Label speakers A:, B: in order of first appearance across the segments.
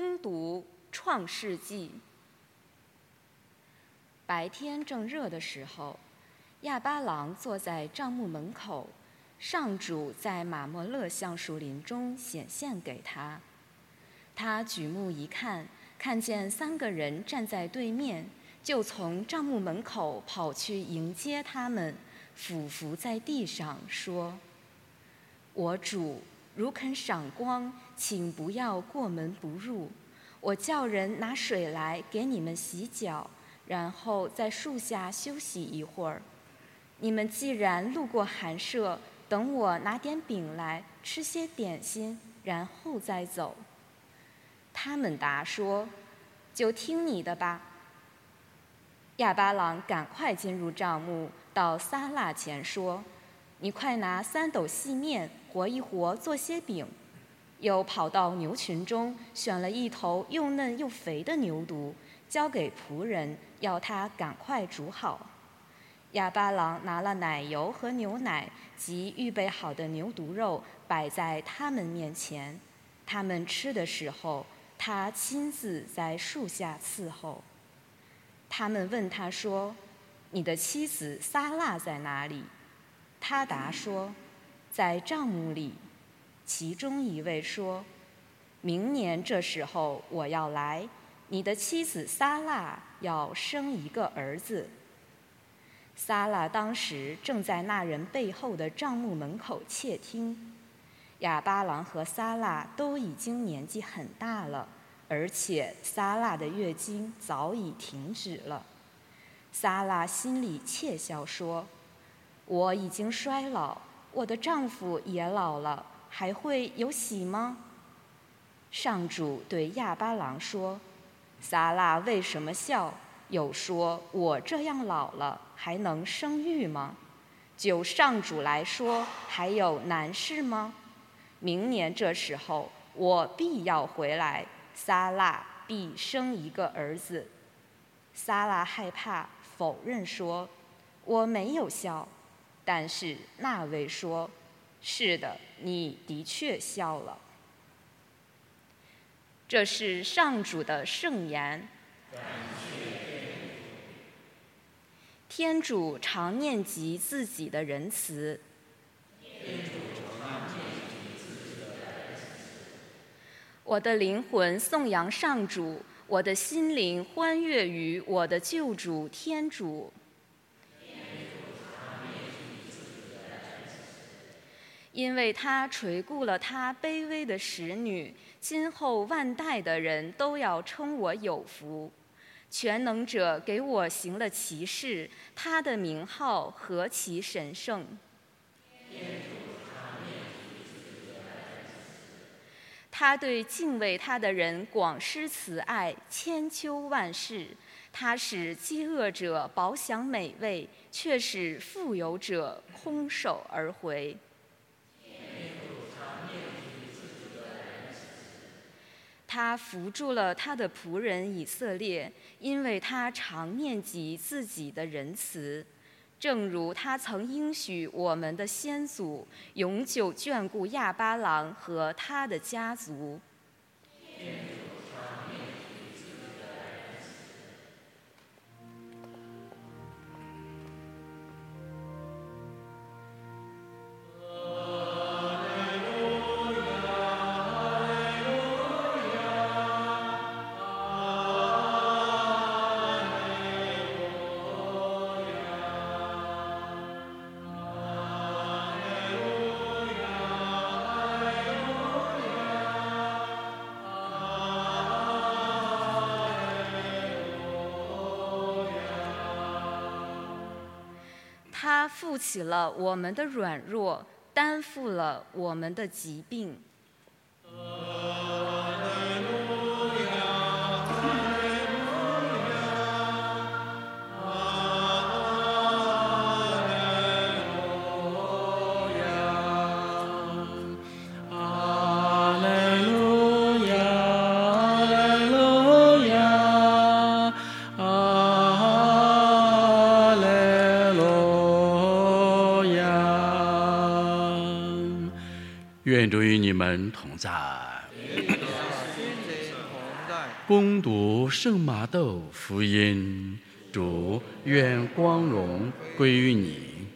A: 攻读《创世纪》。白天正热的时候，亚巴郎坐在帐幕门口，上主在马莫勒橡树林中显现给他。他举目一看，看见三个人站在对面，就从帐幕门口跑去迎接他们，俯伏在地上说：“我主。”如肯赏光，请不要过门不入。我叫人拿水来给你们洗脚，然后在树下休息一会儿。你们既然路过寒舍，等我拿点饼来吃些点心，然后再走。他们答说：“就听你的吧。”亚巴郎赶快进入帐幕，到撒拉前说：“你快拿三斗细面。”活一活，做些饼，又跑到牛群中选了一头又嫩又肥的牛犊，交给仆人，要他赶快煮好。哑巴郎拿了奶油和牛奶及预备好的牛犊肉，摆在他们面前。他们吃的时候，他亲自在树下伺候。他们问他说：“你的妻子撒拉在哪里？”他答说。在帐幕里，其中一位说：“明年这时候我要来，你的妻子撒拉要生一个儿子。”撒拉当时正在那人背后的帐幕门口窃听。亚巴郎和撒拉都已经年纪很大了，而且撒拉的月经早已停止了。撒拉心里窃笑说：“我已经衰老。”我的丈夫也老了，还会有喜吗？上主对亚巴郎说：“撒拉为什么笑？有说我这样老了，还能生育吗？就上主来说，还有难事吗？明年这时候，我必要回来，撒拉必生一个儿子。”撒拉害怕，否认说：“我没有笑。”但是那位说：“是的，你的确笑了。”这是上主的圣言。天主常念及自己的仁慈。我的灵魂颂扬上主，我的心灵欢悦于我的救主天主。因为他垂顾了他卑微的使女，今后万代的人都要称我有福。全能者给我行了奇事，他的名号何其神圣！他对敬畏他的人广施慈爱，千秋万世。他使饥饿者饱享美味，却使富有者空手而回。他扶住了他的仆人以色列，因为他常念及自己的仁慈，正如他曾应许我们的先祖，永久眷顾亚巴郎和他的家族。负起了我们的软弱，担负了我们的疾病。
B: 愿主与你们同在。攻读圣马窦福音，主愿光荣归于你。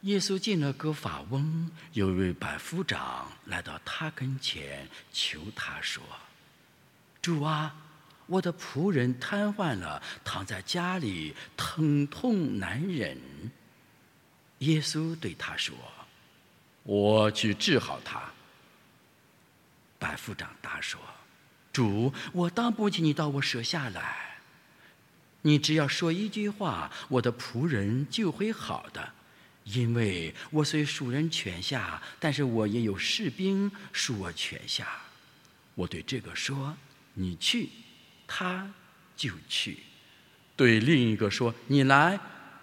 B: 耶稣进了个法翁，有一位百夫长来到他跟前，求他说：“主啊，我的仆人瘫痪了，躺在家里，疼痛难忍。”耶稣对他说：“我去治好他。”百夫长答说：“主，我当不起你到我舍下来。你只要说一句话，我的仆人就会好的。因为我虽属人权下，但是我也有士兵属我权下。我对这个说：你去，他就去；对另一个说：你来，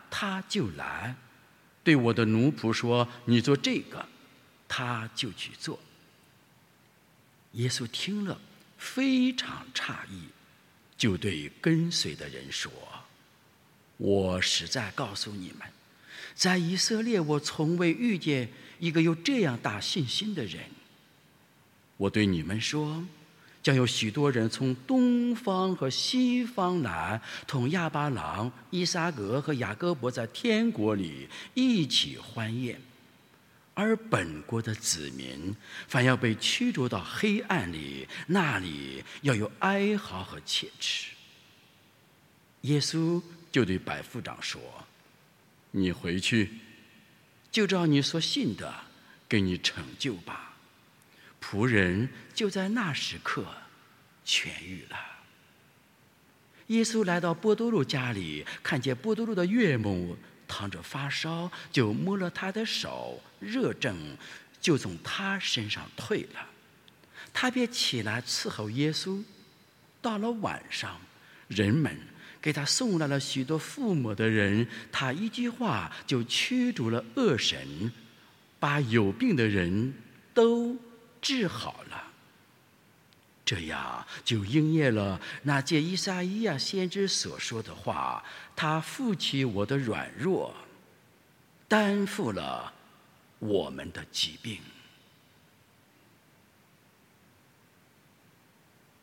B: 他就来；对我的奴仆说：你做这个，他就去做。”耶稣听了，非常诧异，就对跟随的人说：“我实在告诉你们，在以色列，我从未遇见一个有这样大信心的人。我对你们说，将有许多人从东方和西方来，同亚巴郎、伊撒格和雅各伯在天国里一起欢宴。”而本国的子民，反要被驱逐到黑暗里，那里要有哀嚎和切齿。耶稣就对百夫长说：“你回去，就照你所信的，给你成就吧。”仆人就在那时刻痊愈了。耶稣来到波多禄家里，看见波多禄的岳母。躺着发烧，就摸了他的手，热症就从他身上退了。他便起来伺候耶稣。到了晚上，人们给他送来了许多父母的人，他一句话就驱逐了恶神，把有病的人都治好了。这样就应验了那借伊撒伊亚先知所说的话：“他负起我的软弱，担负了我们的疾病。”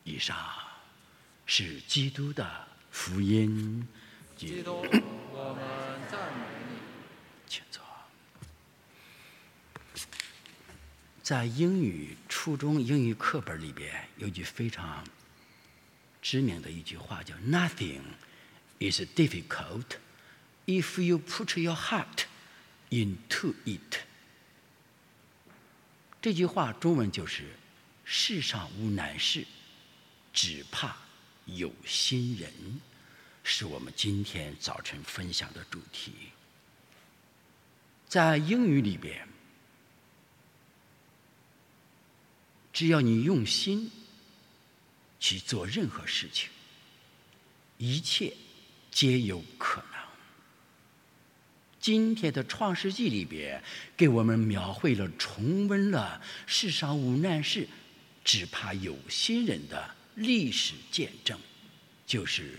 B: 以上是基督的福音。
C: 基督，我们赞美你。
B: 请坐。在英语初中英语课本里边有句非常知名的一句话，叫 “Nothing is difficult if you put your heart into it”。这句话中文就是“世上无难事，只怕有心人”，是我们今天早晨分享的主题。在英语里边。只要你用心去做任何事情，一切皆有可能。今天的《创世纪》里边给我们描绘了、重温了世上无难事，只怕有心人的历史见证，就是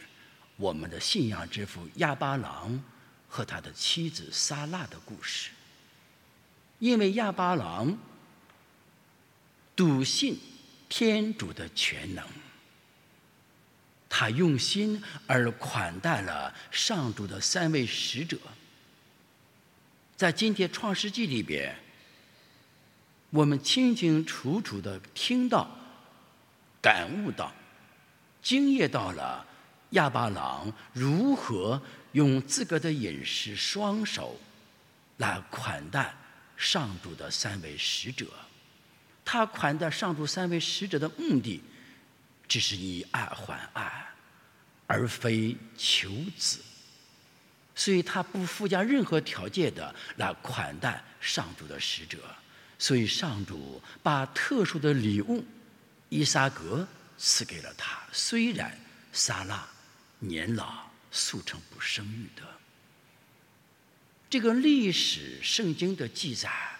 B: 我们的信仰之父亚巴郎和他的妻子撒拉的故事。因为亚巴郎。笃信天主的全能，他用心而款待了上主的三位使者。在今天《创世纪》里边，我们清清楚楚的听到、感悟到、惊艳到了亚巴郎如何用自个的饮食双手来款待上主的三位使者。他款待上主三位使者的目的，只是以爱还爱，而非求子。所以他不附加任何条件的来款待上主的使者。所以上主把特殊的礼物伊萨格赐给了他。虽然撒拉年老，速成不生育的。这个历史圣经的记载。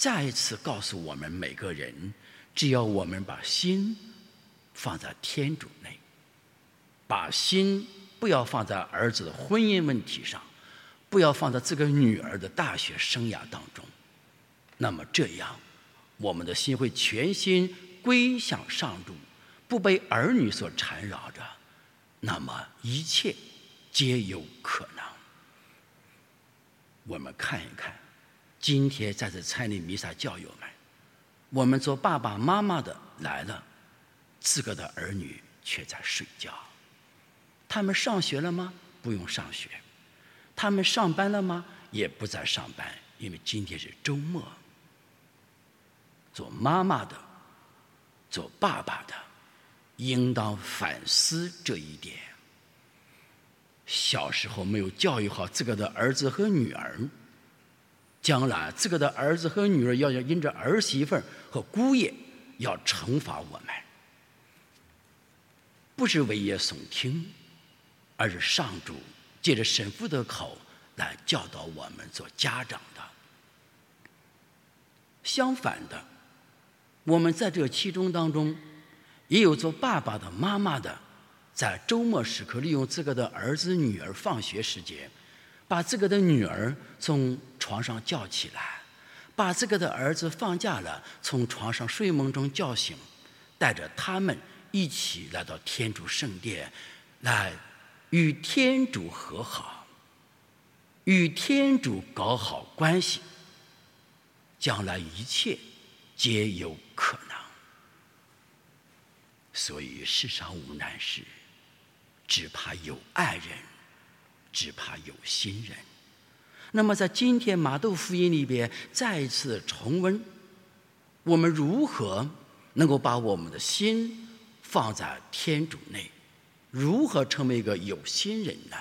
B: 再一次告诉我们每个人：只要我们把心放在天主内，把心不要放在儿子的婚姻问题上，不要放在这个女儿的大学生涯当中，那么这样，我们的心会全心归向上主，不被儿女所缠绕着，那么一切皆有可能。我们看一看，今天在这参礼弥撒教友们，我们做爸爸妈妈的来了，自个的儿女却在睡觉。他们上学了吗？不用上学。他们上班了吗？也不在上班，因为今天是周末。做妈妈的，做爸爸的，应当反思这一点。小时候没有教育好自个的儿子和女儿，将来自个的儿子和女儿要要因着儿媳妇和姑爷要惩罚我们，不是危言耸听，而是上主借着神父的口来教导我们做家长的。相反的，我们在这其中当中，也有做爸爸的、妈妈的。在周末时刻，利用自个的儿子女儿放学时间，把自个的女儿从床上叫起来，把自个的儿子放假了从床上睡梦中叫醒，带着他们一起来到天主圣殿，来与天主和好，与天主搞好关系，将来一切皆有可能。所以世上无难事。只怕有爱人，只怕有心人。那么，在今天马窦福音里边，再一次重温，我们如何能够把我们的心放在天主内，如何成为一个有心人呢？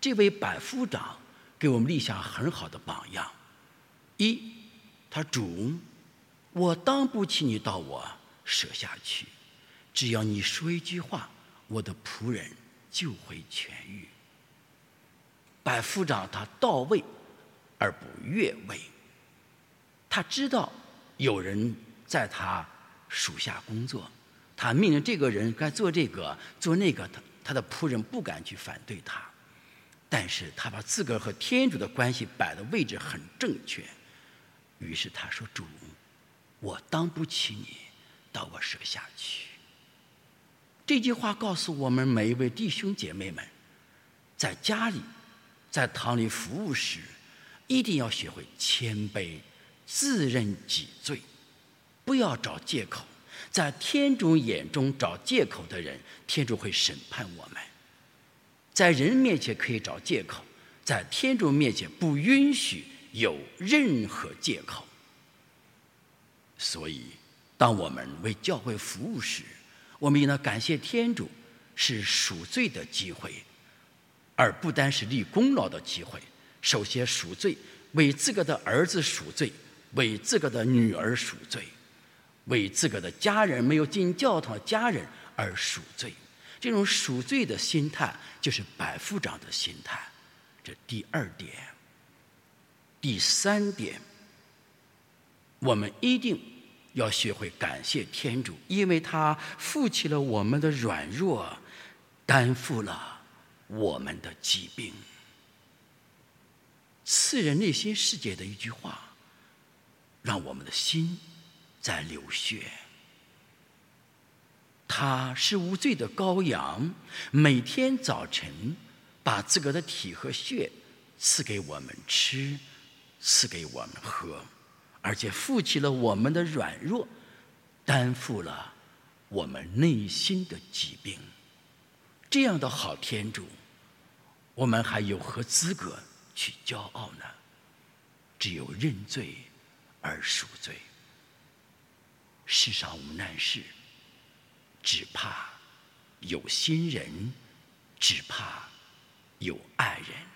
B: 这位百夫长给我们立下很好的榜样。一，他主，我当不起你到我舍下去，只要你说一句话，我的仆人。就会痊愈。百夫长他到位而不越位，他知道有人在他属下工作，他命令这个人该做这个做那个，他他的仆人不敢去反对他，但是他把自个儿和天主的关系摆的位置很正确，于是他说：“主，我当不起你，到我舍下去。”这句话告诉我们每一位弟兄姐妹们，在家里、在堂里服务时，一定要学会谦卑、自认己罪，不要找借口。在天主眼中找借口的人，天主会审判我们。在人面前可以找借口，在天主面前不允许有任何借口。所以，当我们为教会服务时，我们应当感谢天主，是赎罪的机会，而不单是立功劳的机会。首先赎罪，为自个的儿子赎罪，为自个的女儿赎罪，为自个的家人没有进教堂的家人而赎罪。这种赎罪的心态，就是百夫长的心态。这第二点，第三点，我们一定。要学会感谢天主，因为他负起了我们的软弱，担负了我们的疾病。刺人内心世界的一句话，让我们的心在流血。他是无罪的羔羊，每天早晨把自个的体和血赐给我们吃，赐给我们喝。而且负起了我们的软弱，担负了我们内心的疾病。这样的好天主，我们还有何资格去骄傲呢？只有认罪而赎罪。世上无难事，只怕有心人，只怕有爱人。